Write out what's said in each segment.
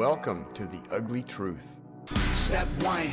Welcome to the ugly truth. Step one,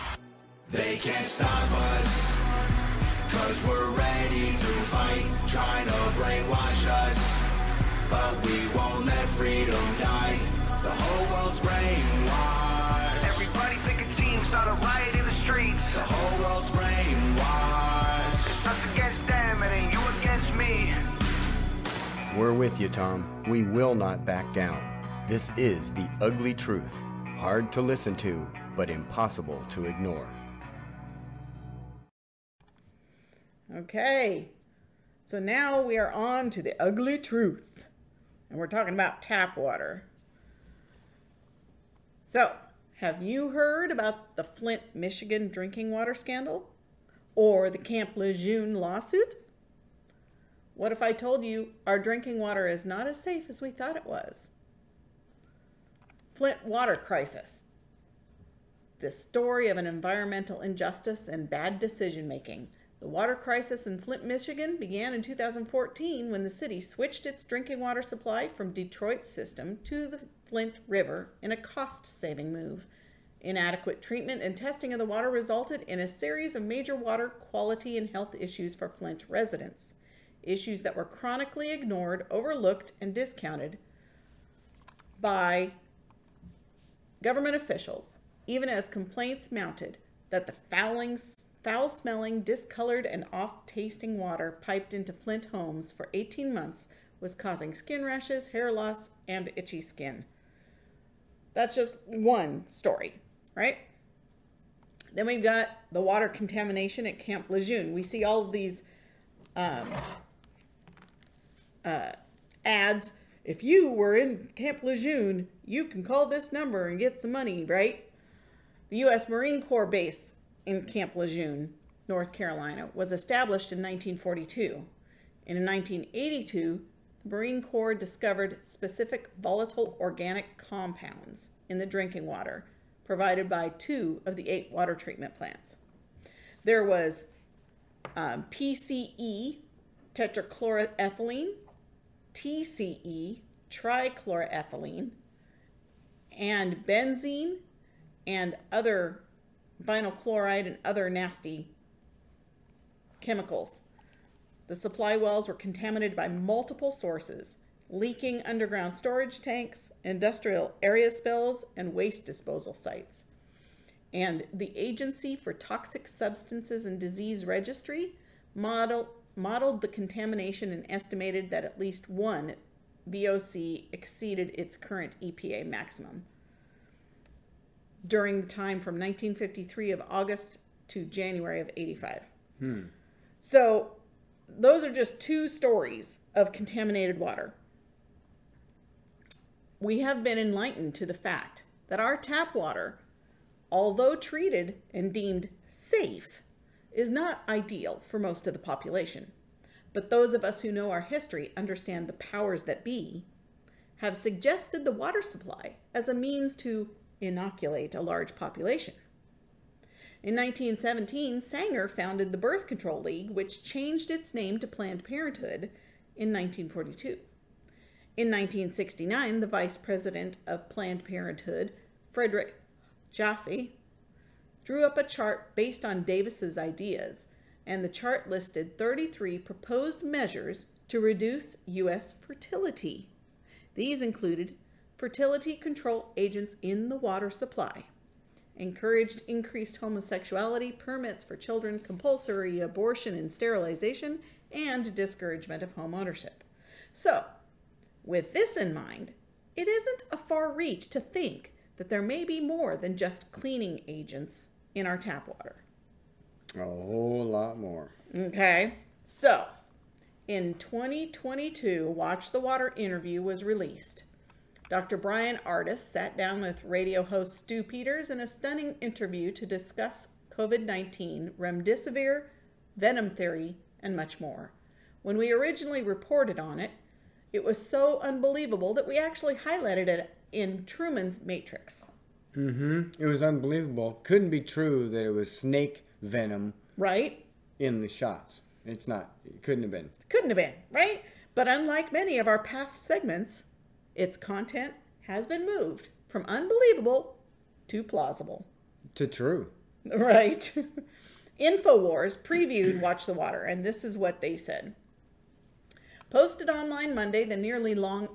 They can't stop us, cause we're ready to fight, trying to brainwash us. But we won't let freedom die. The whole world's brainwashed. Everybody pick a team, start a riot in the streets. The whole world's brainwashed. It's us against them, and then you against me. We're with you, Tom. We will not back down. This is the ugly truth. Hard to listen to, but impossible to ignore. Okay, so now we are on to the ugly truth, and we're talking about tap water. So, have you heard about the Flint, Michigan drinking water scandal? Or the Camp Lejeune lawsuit? What if I told you our drinking water is not as safe as we thought it was? Flint water crisis. The story of an environmental injustice and bad decision making. The water crisis in Flint, Michigan began in 2014 when the city switched its drinking water supply from Detroit's system to the Flint River in a cost saving move. Inadequate treatment and testing of the water resulted in a series of major water quality and health issues for Flint residents. Issues that were chronically ignored, overlooked, and discounted by government officials, even as complaints mounted that the fouling, foul-smelling, discolored, and off-tasting water piped into Flint homes for 18 months was causing skin rashes, hair loss, and itchy skin. That's just one story, right? Then we've got the water contamination at Camp Lejeune. We see all of these um, uh, ads. If you were in Camp Lejeune, you can call this number and get some money, right? The U.S. Marine Corps base in Camp Lejeune, North Carolina, was established in 1942. And in 1982, the Marine Corps discovered specific volatile organic compounds in the drinking water provided by two of the eight water treatment plants. There was um, PCE, tetrachloroethylene, TCE, trichloroethylene, and benzene and other vinyl chloride and other nasty chemicals. The supply wells were contaminated by multiple sources, leaking underground storage tanks, industrial area spills, and waste disposal sites. And the Agency for Toxic Substances and Disease Registry model, modeled the contamination and estimated that at least one VOC exceeded its current EPA maximum during the time from 1953 of August to January of 85. Hmm. So those are just two stories of contaminated water. We have been enlightened to the fact that our tap water, although treated and deemed safe, is not ideal for most of the population. But those of us who know our history understand the powers that be have suggested the water supply as a means to inoculate a large population. In 1917, Sanger founded the Birth Control League, which changed its name to Planned Parenthood in 1942. In 1969, the vice president of Planned Parenthood, Frederick Jaffe, drew up a chart based on Davis's ideas, and the chart listed 33 proposed measures to reduce U.S. fertility. These included fertility control agents in the water supply, encouraged increased homosexuality, permits for children, compulsory abortion and sterilization, and discouragement of home ownership. So, with this in mind, it isn't a far reach to think that there may be more than just cleaning agents in our tap water. A whole lot more. Okay, so in 2022, Watch the Water interview was released. Dr. Bryan Ardis sat down with radio host Stu Peters in a stunning interview to discuss COVID 19, remdesivir, venom theory, and much more. When we originally reported on it, it was so unbelievable that we actually highlighted it in Truman's Matrix. Mm-hmm. It was unbelievable. Couldn't be true that it was snake venom Right? in the shots. It's not. It couldn't have been. Couldn't have been, right? But unlike many of our past segments, its content has been moved from unbelievable to plausible. To true. Right. InfoWars previewed Watch the Water, and this is what they said. Posted online Monday, the nearly long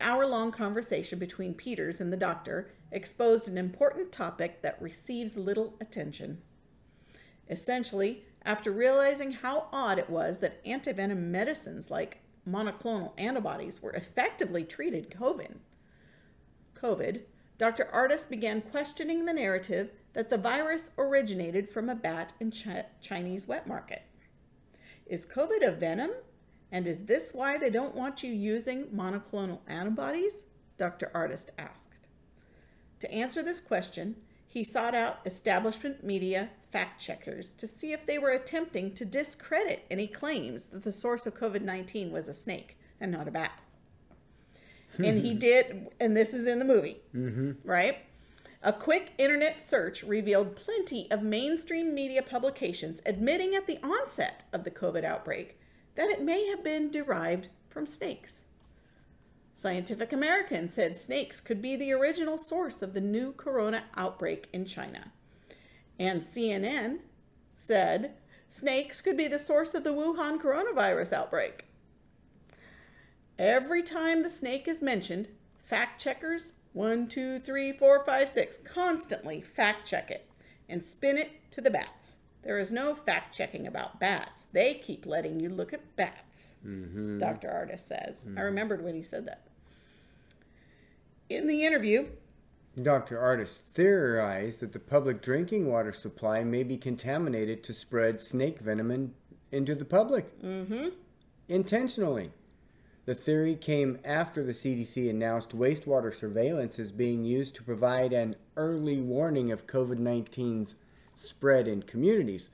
hour long conversation between Peters and the doctor exposed an important topic that receives little attention. Essentially, after realizing how odd it was that antivenom medicines like monoclonal antibodies were effectively treated COVID, COVID, Dr. Ardis began questioning the narrative that the virus originated from a bat in Chi- Chinese wet market. Is COVID a venom? And is this why they don't want you using monoclonal antibodies? Dr. Ardis asked. To answer this question, he sought out establishment media fact checkers to see if they were attempting to discredit any claims that the source of COVID 19 was a snake and not a bat. Hmm. and he did, and this is in the movie, mm-hmm. right? A quick internet search revealed plenty of mainstream media publications admitting at the onset of the COVID outbreak that it may have been derived from snakes. Scientific American said snakes could be the original source of the new corona outbreak in China. And CNN said snakes could be the source of the Wuhan coronavirus outbreak. Every time the snake is mentioned, fact checkers, one, two, three, four, five, six, constantly fact check it and spin it to the bats. There is no fact checking about bats. They keep letting you look at bats, Dr. Ardis says. I remembered when he said that. In the interview, Dr. Ardis theorized that the public drinking water supply may be contaminated to spread snake venom in, into the public. Mm-hmm. Intentionally. The theory came after the CDC announced wastewater surveillance is being used to provide an early warning of COVID 19's spread in communities.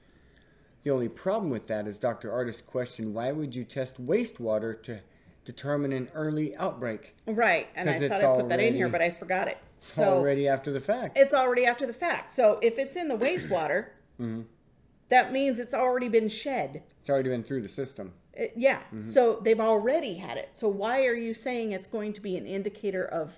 The only problem with that is Dr. Ardis questioned why would you test wastewater to determine an early outbreak? right, and I thought I put that in here, but I forgot it. It's So already after the fact. it's already after the fact. So if it's in the wastewater, Mm-hmm. that means it's already been shed. It's already been through the system. It- yeah. Mm-hmm. So they've already had it. So why are you saying it's going to be an indicator of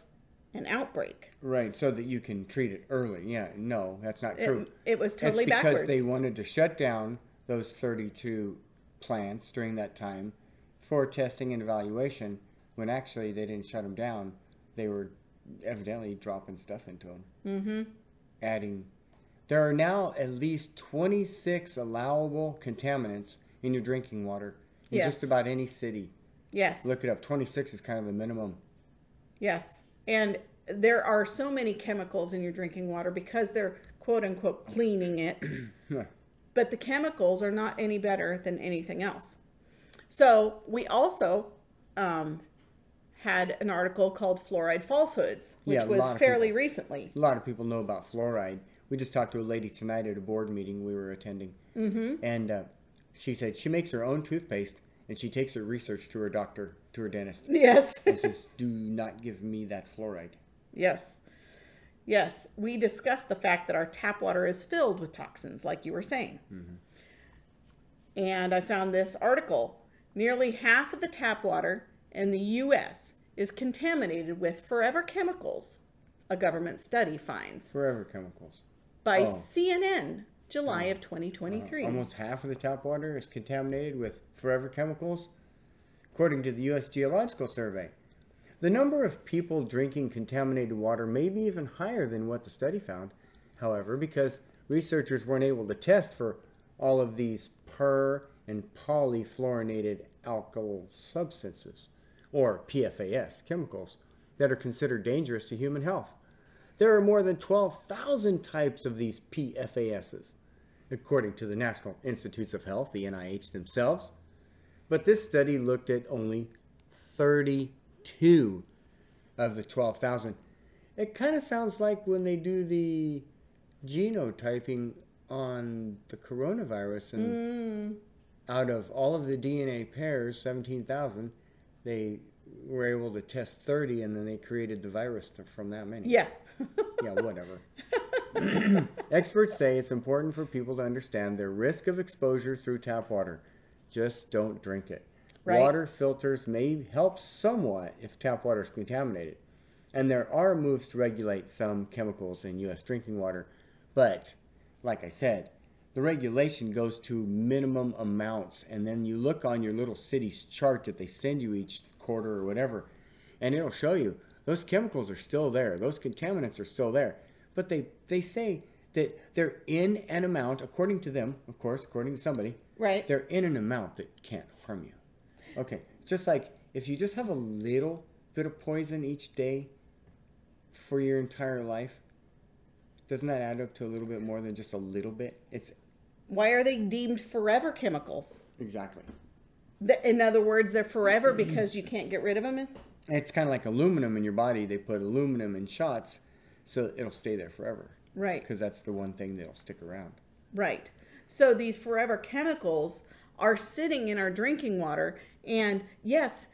an outbreak? Right, so that you can treat it early. Yeah, no, that's not true. It, it was totally it's because backwards. they wanted to shut down those 32 plants during that time for testing and evaluation when actually they didn't shut them down. They were evidently dropping stuff into them. Mm-hmm. Adding. There are now at least 26 allowable contaminants in your drinking water in Yes. just about any city. yes. Look it up. 26 is kind of the minimum. Yes. And there are so many chemicals in your drinking water because they're quote unquote cleaning it. but the chemicals are not any better than anything else. So we also um, had an article called Fluoride Falsehoods, which Yeah, was fairly people. recently. A lot of people know about fluoride. We just talked to a lady tonight at a board meeting we were attending, mm-hmm. and uh, she said she makes her own toothpaste and she takes her research to her doctor, to her dentist, Yes. and says, "Do not give me that fluoride." yes. Yes. We discussed the fact that our tap water is filled with toxins, like you were saying. Mm-hmm. And I found this article. Nearly half of the tap water in the U.S. is contaminated with forever chemicals, a government study finds. Forever chemicals. By Oh. CNN, July of 2023. Almost half of the tap water is contaminated with forever chemicals, according to the U.S. Geological Survey. The number of people drinking contaminated water may be even higher than what the study found, however, because researchers weren't able to test for all of these per and polyfluorinated alkyl substances, or PFAS chemicals, that are considered dangerous to human health. There are more than 12,000 types of these PFASs, according to the National Institutes of Health, the NIH themselves. But this study looked at only 32 of the 12,000. It kind of sounds like when they do the genotyping on the coronavirus and hmm. out of all of the DNA pairs, 17,000, they were able to test 30 and then they created the virus from that many. Yeah. Yeah, whatever. Experts say it's important for people to understand their risk of exposure through tap water. Just don't drink it. Right. Water filters may help somewhat if tap water is contaminated. And there are moves to regulate some chemicals in U.S. drinking water. But, like I said, the regulation goes to minimum amounts. And then you look on your little city's chart that they send you each quarter or whatever, and it'll show you those chemicals are still there. Those contaminants are still there. But they, they say that they're in an amount, according to them, of course, according to somebody, Right. they're in an amount that can't harm you. Okay, it's just like if you just have a little bit of poison each day for your entire life, doesn't that add up to a little bit more than just a little bit? It's Why are they deemed forever chemicals? exactly. The- In other words, they're forever because you can't get rid of them. It's kind of like aluminum in your body. They put aluminum in shots so it'll stay there forever. Right. Because that's the one thing that'll stick around. Right. So these forever chemicals are sitting in our drinking water and yes,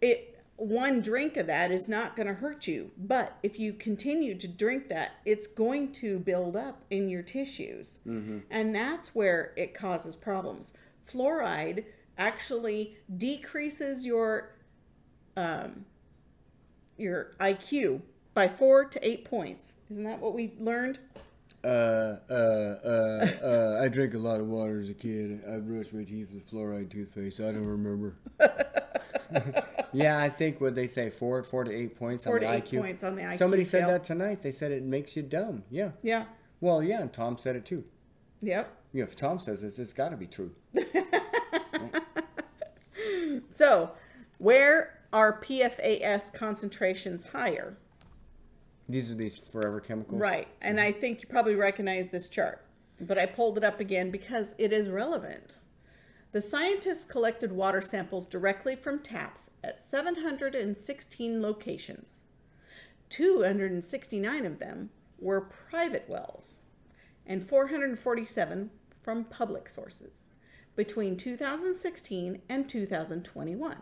it one drink of that is not going to hurt you, but if you continue to drink that, it's going to build up in your tissues. And that's where it causes problems. Fluoride actually decreases your um, your IQ by 4 to 8 points. Isn't that what we learned? Uh, uh, uh, uh, I drank a lot of water as a kid. I brushed my teeth with fluoride toothpaste. I don't remember. yeah, I think what they say four, four to eight points Four on to the eight IQ. points on the IQ Somebody said scale. that tonight. They said it makes you dumb. Yeah. Yeah. Well, yeah, and Tom said it too. Yep. Yeah, if Tom says it, it's got to be true. So, where are PFAS concentrations higher? These are these forever chemicals. Right. And I mm-hmm. think you probably recognize this chart, but I pulled it up again because it is relevant. The scientists collected water samples directly from taps at 716 locations. 269 of them were private wells, and 447 from public sources between 2016 and 2021.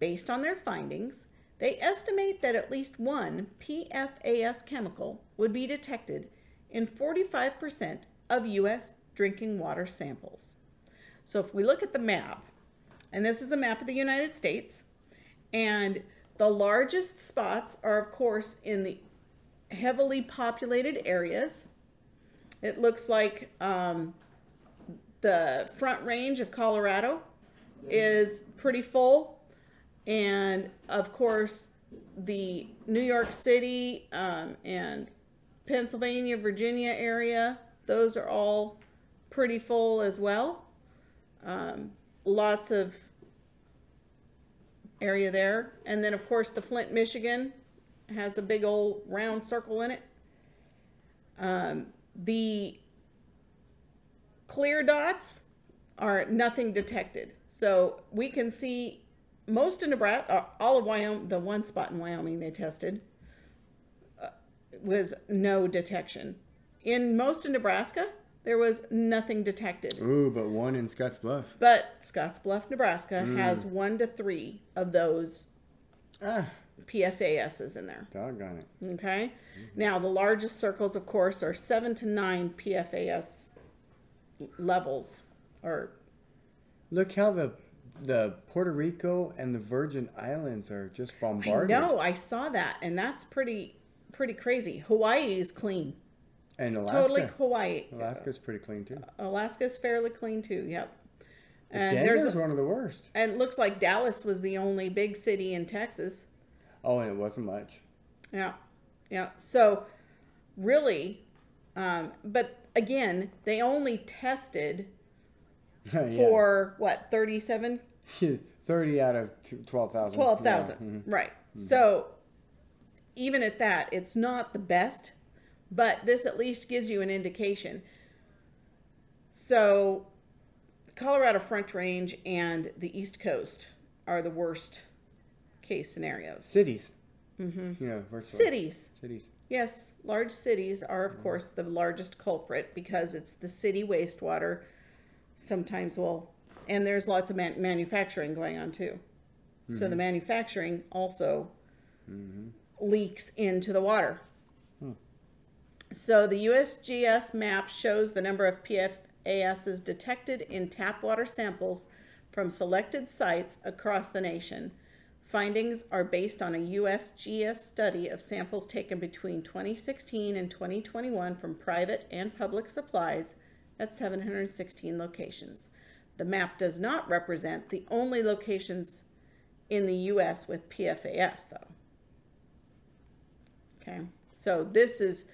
Based on their findings, they estimate that at least one PFAS chemical would be detected in 45% of U.S. drinking water samples. So if we look at the map, and this is a map of the United States, and the largest spots are, of course, in the heavily populated areas. It looks like um, the front range of Colorado is pretty full. And of course, the New York City um, and Pennsylvania, Virginia area, those are all pretty full as well. Um, lots of area there. And then, of course, the Flint, Michigan has a big old round circle in it. Um, the clear dots are nothing detected. So we can see most of Nebraska, all of Wyoming, the one spot in Wyoming they tested uh, was no detection. In most of Nebraska, there was nothing detected. Ooh, but one in Scotts Bluff. But Scottsbluff, Nebraska has one to three of those Ah, PFASs in there. doggone it. Okay. Now, the largest circles, of course, are seven to nine PFAS levels. Or, Look how the the Puerto Rico and the Virgin Islands are just I bombarded. know, I saw that, and that's pretty pretty crazy. Hawaii is clean. And Alaska. Totally Hawaii. Alaska's pretty clean too. Alaska's fairly clean too. Yep. And Denver's there's one of the worst. and it looks like Dallas was the only big city in Texas. Oh, and it wasn't much. Yeah. Yeah. So really, um, but again, they only tested Yeah. for what, 37, 30 out of t- 12,000. 12,000. Yeah, mhm. Right. Mm-hmm. So even at that, it's not the best, but this at least gives you an indication. So Colorado Front Range and the East Coast are the worst case scenarios. Cities. Mm-hmm. You know, virtually. Cities. Cities. Yes, large cities are, of mm-hmm. course, the largest culprit because it's the city wastewater. Sometimes will, and there's lots of man- manufacturing going on too. So the mm-hmm. manufacturing also mm-hmm. leaks into the water. Hmm. So the USGS map shows the number of PFASs detected in tap water samples from selected sites across the nation. Findings are based on a USGS study of samples taken between 2016 and 2021 from private and public supplies at 716 locations. The map does not represent the only locations in the US with PFAS though. Okay. So this is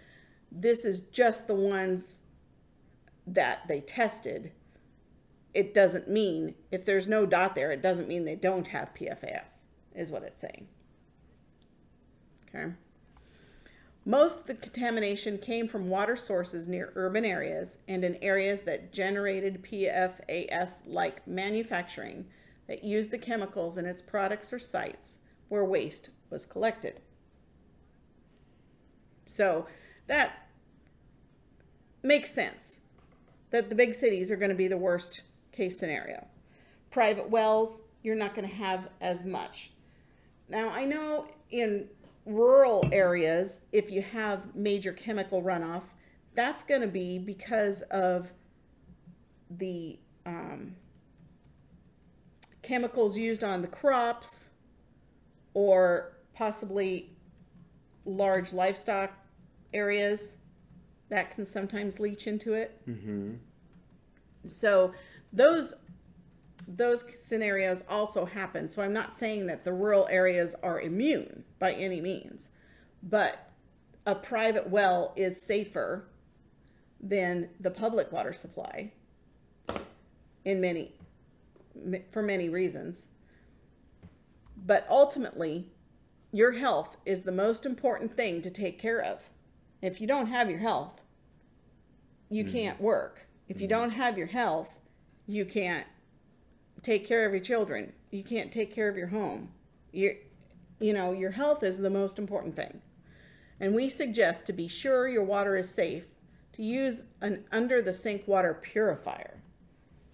this is just the ones that they tested. It doesn't mean if there's no dot there, it doesn't mean they don't have PFAS, is what it's saying. Okay. Most of the contamination came from water sources near urban areas and in areas that generated PFAS like manufacturing that used the chemicals in its products or sites where waste was collected. So that makes sense that the big cities are going to be the worst case scenario. Private wells, you're not going to have as much. Now, I know in rural areas, if you have major chemical runoff, that's going to be because of the um, chemicals used on the crops or possibly large livestock areas that can sometimes leach into it. Mm-hmm. So those those scenarios also happen. So I'm not saying that the rural areas are immune by any means, but a private well is safer than the public water supply in many for many reasons. But ultimately, your health is the most important thing to take care of. If you don't have your health, you mm-hmm. can't work. If you mm-hmm. don't have your health, you can't take care of your children. You can't take care of your home. You you know, your health is the most important thing. And we suggest to be sure your water is safe to use an under the sink water purifier.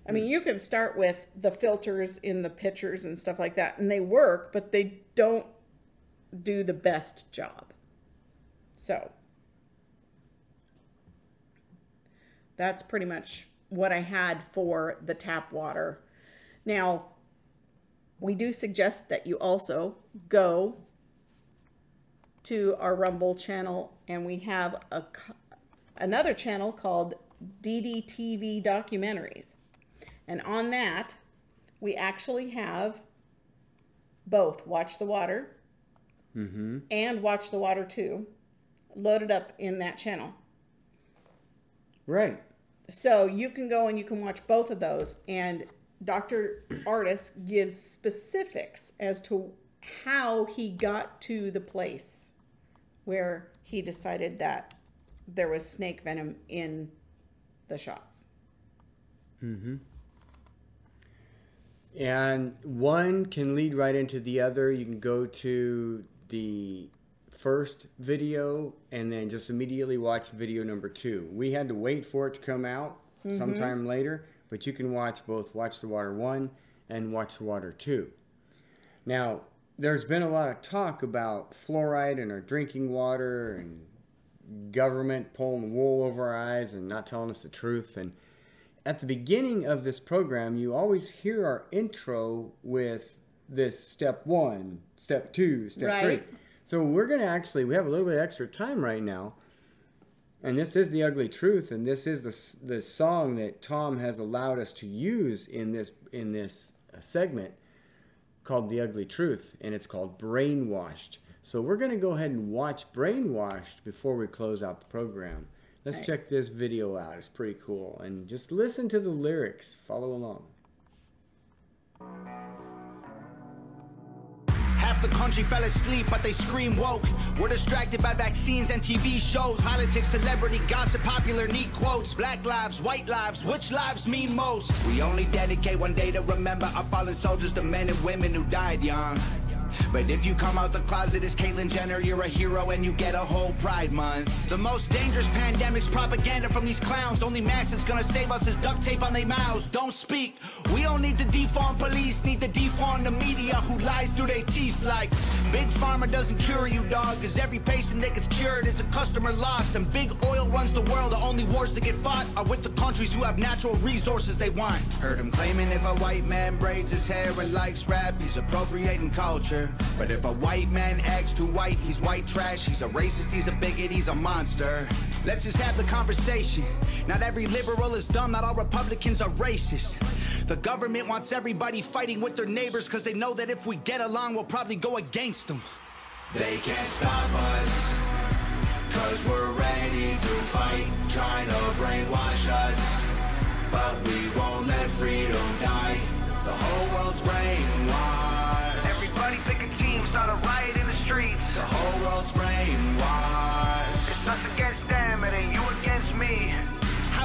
I mean, hmm. you can start with the filters in the pitchers and stuff like that, and they work, but they don't do the best job. So, that's pretty much what I had for the tap water. Now, we do suggest that you also go to our Rumble channel, and we have a another channel called DDTV Documentaries. And on that, we actually have both Watch the Water mm-hmm. and Watch the Water 2 loaded up in that channel. Right. So you can go and you can watch both of those, and Dr. Ardis gives specifics as to how he got to the place where he decided that there was snake venom in the shots. Mm-hmm. And one can lead right into the other. You can go to the first video and then just immediately watch video number two. We had to wait for it to come out mm-hmm. sometime later, but you can watch both Watch the Water 1 and Watch the Water 2. Now, there's been a lot of talk about fluoride in our drinking water and government pulling the wool over our eyes and not telling us the truth. And at the beginning of this program, you always hear our intro with this step one, step two, step Right. three. So we're going to actually, we have a little bit extra time right now. And this is the ugly truth, and this is the, the song that Tom has allowed us to use in this in this uh, segment called The Ugly Truth, and it's called Brainwashed. So we're going to go ahead and watch Brainwashed before we close out the program. Let's Nice. check this video out. It's pretty cool. And just listen to the lyrics. Follow along. Half the country fell asleep, but they scream woke. We're distracted by vaccines and TV shows, politics, celebrity gossip, popular neat quotes. Black lives, white lives, which lives mean most? We only dedicate one day to remember our fallen soldiers, the men and women who died young. But if you come out the closet as Caitlyn Jenner, you're a hero and you get a whole Pride Month. The most dangerous pandemic's propaganda from these clowns. Only mask that's gonna save us is duct tape on their mouths. Don't speak. We don't need to defund police, need to defund the media who lies through their teeth like Big Pharma doesn't cure you, dog. Cause every patient that gets cured is a customer lost. And big oil runs the world. The only wars that get fought are with the countries who have natural resources they want. Heard him claiming if a white man braids his hair and likes rap, he's appropriating culture. But if a white man acts too white, he's white trash. He's a racist, he's a bigot, he's a monster. Let's just have the conversation. Not every liberal is dumb, not all Republicans are racist. The government wants everybody fighting with their neighbors because they know that if we get along, we'll probably go against them. They can't stop us, cause we're ready to fight, trying to brainwash us. But we won't let freedom die. The whole world's brainwashed.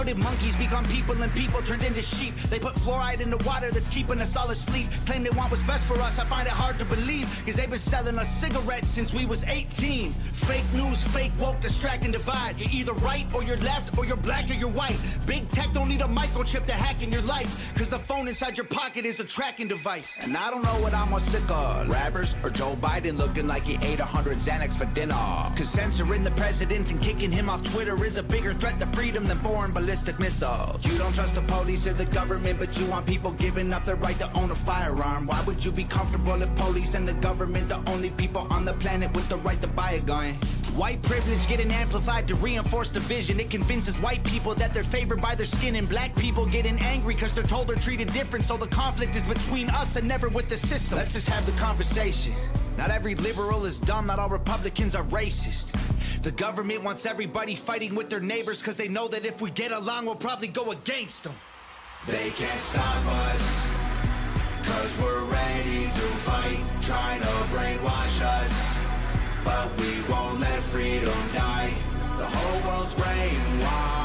Did monkeys become people and people turned into sheep? They put fluoride in the water that's keeping us all asleep. Claim they want what's best for us, I find it hard to believe. Cause they've been selling us cigarettes since we was 18. Fake news, fake woke, distract and divide. You're either right or you're left, or you're black or you're white. Big tech don't need a microchip to hack in your life. Cause the phone inside your pocket is a tracking device. And I don't know what I'm more sick of. Rappers or Joe Biden looking like he ate 100 Xanax for dinner. Cause censoring the president and kicking him off Twitter is a bigger threat to freedom than foreign ballistic missiles. You don't trust the police or the government, but you want people giving up their right to own a firearm. Why would you be comfortable if police and the government the only people on the planet with the right to buy a gun? White privilege getting amplified to reinforce division. It convinces white people that they're favored by their skin, and black people getting angry because they're told they're treated different. So the conflict is between us and never with the system. Let's just have the conversation. Not every liberal is dumb, not all Republicans are racist. The government wants everybody fighting with their neighbors because they know that if we get along, we'll probably go against them. They can't stop us, cause we're ready to fight, trying to brainwash us. But we won't let freedom die. The whole world's brainwashed.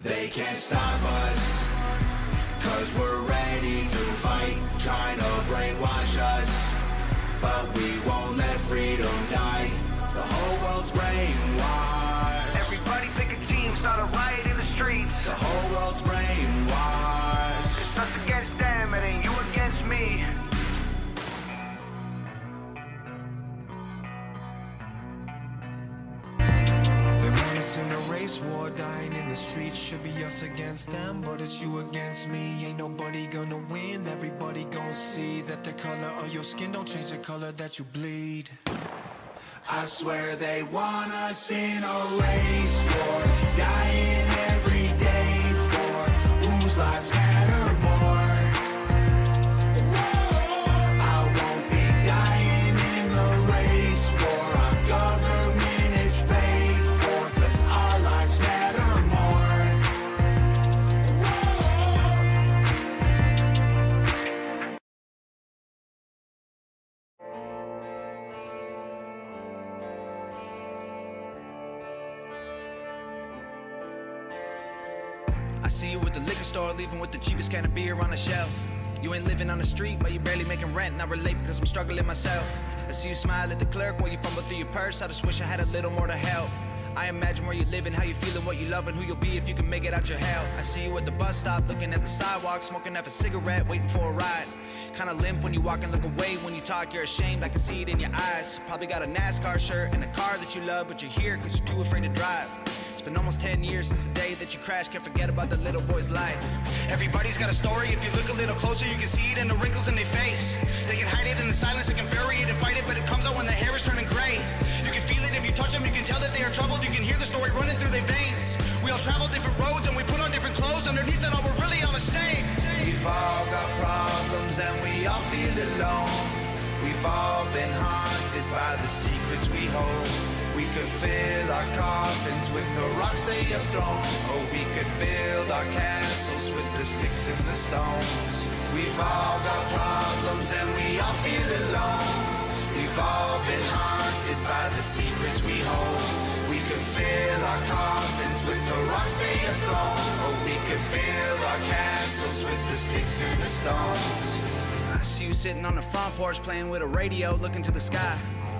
They can't stop us, cause we're ready to fight, trying to brainwash us. But we won't let freedom die. The whole world's brainwashed. In a race war, dying in the streets. Should be us against them, but it's you against me. Ain't nobody gonna win. Everybody gonna see that the color of your skin don't change the color that you bleed. I swear they want us in a race war, dying the cheapest can of beer on the shelf. You ain't living on the street, but you barely making rent. And I relate because I'm struggling myself. I see you smile at the clerk while you fumble through your purse. I just wish I had a little more to help. I imagine where you're living, how you feeling, what you love, and who you'll be if you can make it out your hell. I see you at the bus stop, looking at the sidewalk, smoking half a cigarette, waiting for a ride. Kinda limp when you walk and look away. When you talk, you're ashamed. I can see it in your eyes. Probably got a NASCAR shirt and a car that you love, but you're here because you're too afraid to drive. Been almost 10 years since the day that you crashed. Can't forget about the little boy's life. Everybody's got a story. If you look a little closer, you can see it in the wrinkles in their face. They can hide it in the silence, they can bury it and fight it, but it comes out when the hair is turning gray. You can feel it if you touch them, you can tell that they are troubled. You can hear the story running through their veins. We all travel different roads and we put on different clothes. Underneath it all, we're really all the same. We've all got problems and we all feel alone. We've all been haunted by the secrets we hold. We could fill our coffins with the rocks they have thrown. Or we could build our castles with the sticks and the stones. We've all got problems and we all feel alone. We've all been haunted by the secrets we hold. We could fill our coffins with the rocks they have thrown. Or we could build our castles with the sticks and the stones. I see you sitting on the front porch playing with a radio, looking to the sky.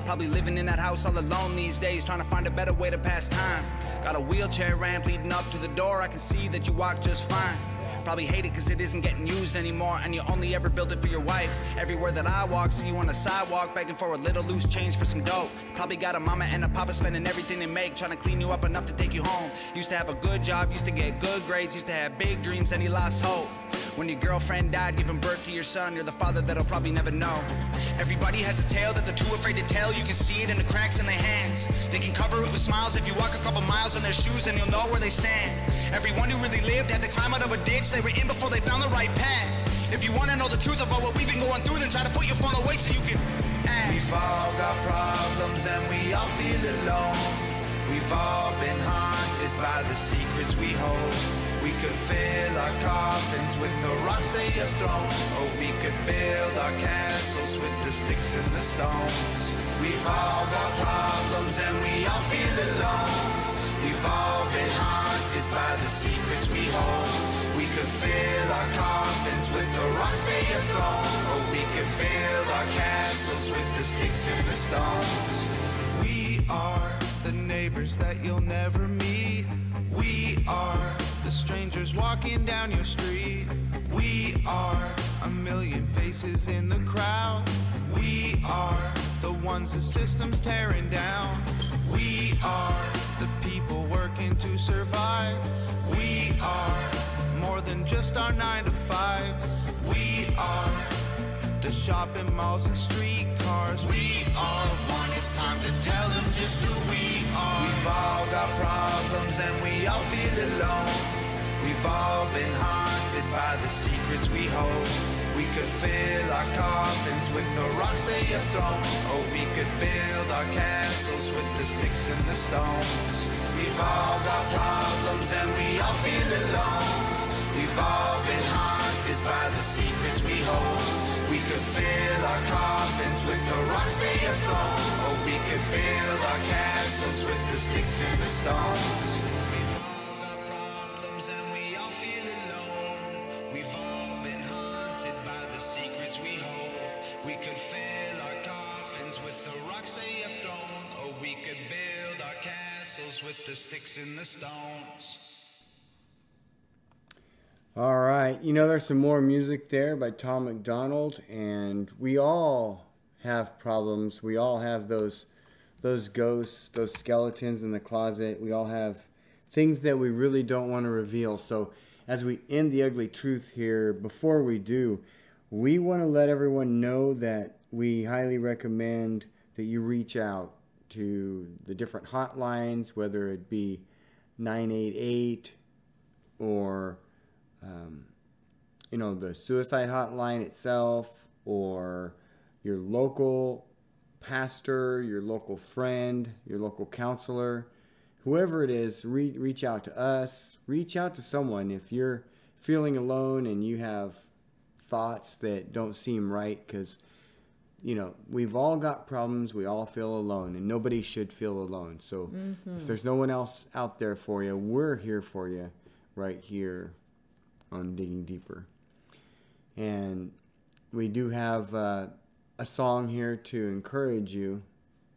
Probably living in that house all alone these days, trying to find a better way to pass time. Got a wheelchair ramp leading up to the door, I can see that you walk just fine. Probably hate it cause it isn't getting used anymore And you only ever build it for your wife. Everywhere that I walk, see you on the sidewalk Begging for a little loose change for some dough. Probably got a mama and a papa spending everything they make Trying to clean you up enough to take you home. Used to have a good job, used to get good grades Used to have big dreams, and he lost hope when your girlfriend died, giving birth to your son, you're the father that'll probably never know. Everybody has a tale that they're too afraid to tell. You can see it in the cracks in their hands. They can cover it with smiles if you walk a couple miles in their shoes, and you'll know where they stand. Everyone who really lived had to climb out of a ditch they were in before they found the right path. If you want to know the truth about what we've been going through, then try to put your phone away so you can ask. We've all got problems and we all feel alone. We've all been haunted by the secrets we hold. We could fill our coffins with the rocks they have thrown. Or we could build our castles with the sticks and the stones. We've all got problems and we all feel alone. We've all been haunted by the secrets we hold. We could fill our coffins with the rocks they have thrown. Or we could build our castles with the sticks and the stones. We are the neighbors that you'll never meet. We are the strangers walking down your street. We are a million faces in the crowd. We are the ones the system's tearing down. We are the people working to survive. We are more than just our nine to fives. We are the shopping malls and streetcars. We are one. It's time to tell them just who we are. We've all got problems and we all feel alone. We've all been haunted by the secrets we hold. We could fill our coffins with the rocks they have thrown. Or we could build our castles with the sticks and the stones. We've all got problems and we all feel alone. We've all been haunted by the secrets we hold. We could fill our coffins with the rocks they have thrown. Or we could build our castles with the sticks and the stones. Sticks and the stones. All right. You know, there's some more music there by Tom MacDonald, and we all have problems. We all have those those ghosts, those skeletons in the closet. We all have things that we really don't want to reveal. So, as we end the ugly truth here, before we do, we want to let everyone know that we highly recommend that you reach out to the different hotlines, whether it be 988 or um, you know, the suicide hotline itself, or your local pastor, your local friend, your local counselor, whoever it is, re- reach out to us. Reach out to someone if you're feeling alone and you have thoughts that don't seem right because you know we've all got problems we all feel alone and nobody should feel alone. So if there's no one else out there for you we're here for you right here on digging deeper. And we do have uh, a song here to encourage you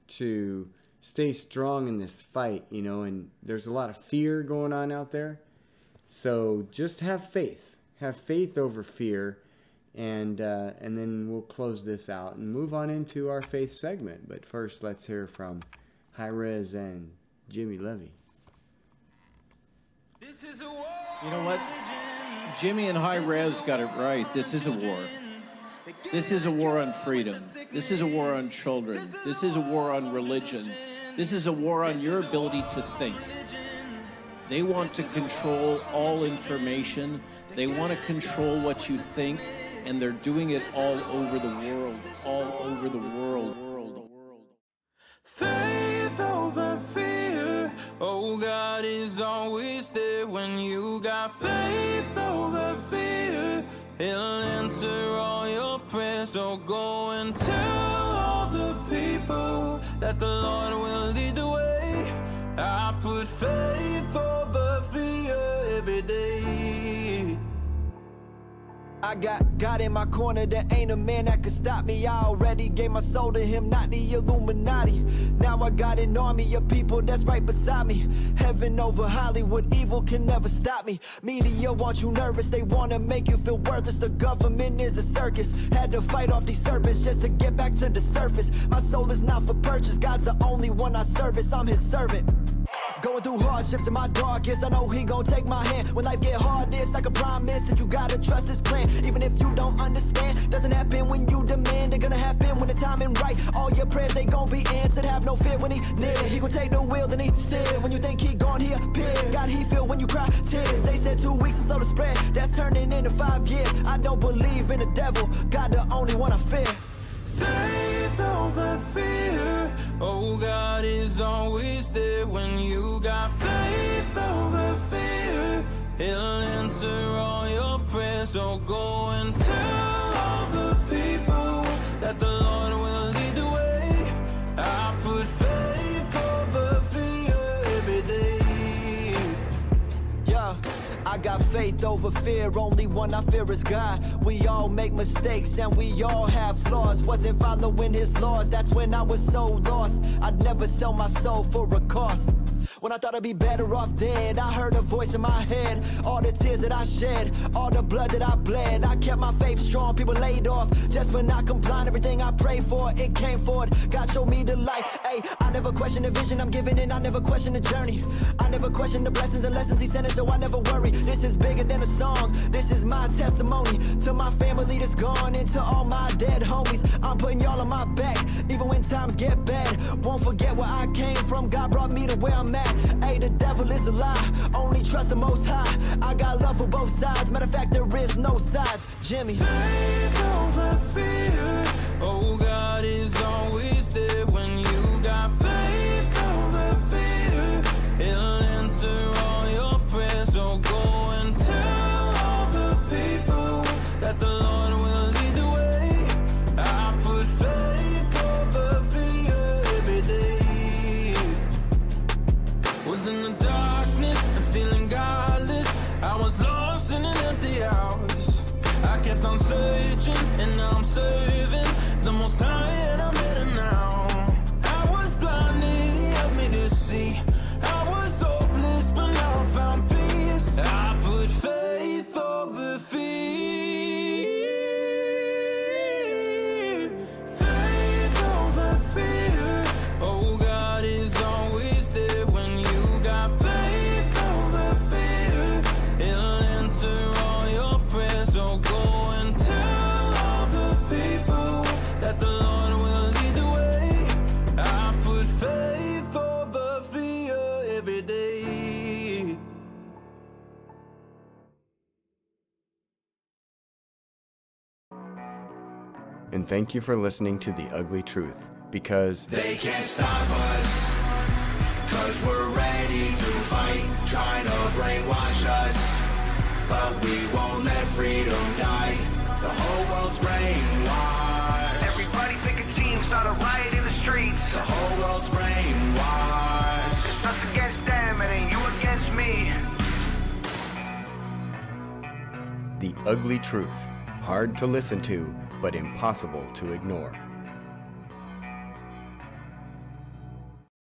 to stay strong in this fight you know and there's a lot of fear going on out there. So just have faith. Have faith over fear and uh, and then we'll close this out and move on into our faith segment but first let's hear from Hi-Rez and Jimmy Levy You know what? Jimmy and Hi-Rez got it right. This is a war. This is a war on freedom. This is a war on children. This is a war on religion. This is a war on your ability to think. They want to control all information. They want to control what you think, and they're doing it all over the world. All over the world. Faith over fear. Oh, God is always there when you got faith over fear. He'll answer all your prayers. So go and tell all the people that the Lord will lead the way. I put faith over I got God in my corner, there ain't a man that could stop me. I already gave my soul to him, not the Illuminati. Now I got an army of people that's right beside me. Heaven over Hollywood, evil can never stop me. Media want you nervous, they wanna make you feel worthless. The government is a circus. Had to fight off these serpents just to get back to the surface. My soul is not for purchase, God's the only one I service, I'm his servant. Going through hardships in my darkest. I know he gon' take my hand. When life get hardest, I can promise that you gotta trust his plan. Even if you don't understand, doesn't happen when you demand. They're gonna happen when the timing right. All your prayers, they gon' be answered. Have no fear when he near. He gon' take the wheel, then he steer. When you think he gone, he appear. God, he feel when you cry tears. They said two weeks is slow to spread. That's turning into five years. I don't believe in the devil. God, the only one I fear. Faith over fear. Oh, God is always there when you got faith over fear. He'll answer all your prayers. So go and tell all the people that the Lord will lead the way. I got faith over fear. Only one I fear is God. We all make mistakes and we all have flaws. Wasn't following his laws, that's when I was so lost. I'd never sell my soul for a cost. When I thought I'd be better off dead, I heard a voice in my head. All the tears that I shed, all the blood that I bled. I kept my faith strong, people laid off just for not complying. Everything I prayed for, it came forward. God showed me the light. Hey, I never question the vision I'm giving, and I never question the journey. I never question the blessings and lessons He sent us, so I never worry. This is bigger than a song. This is my testimony to my family that's gone, and to all my dead homies. I'm putting y'all on my back, even when times get bad. Won't forget where I came from. God brought me to where I'm at. Hey, the devil is a lie. Only trust the Most High. I got love for both sides. Matter of fact, there is no sides. Jimmy. Thank you for listening to The Ugly Truth, because They can't stop us. Cause we're ready to fight, trying to brainwash us. But we won't let freedom die. The whole world's brainwashed. Everybody pick a team, start a riot in the streets. The whole world's brainwashed. It's us against them, it ain't you against me. The Ugly Truth. Hard to listen to, but impossible to ignore.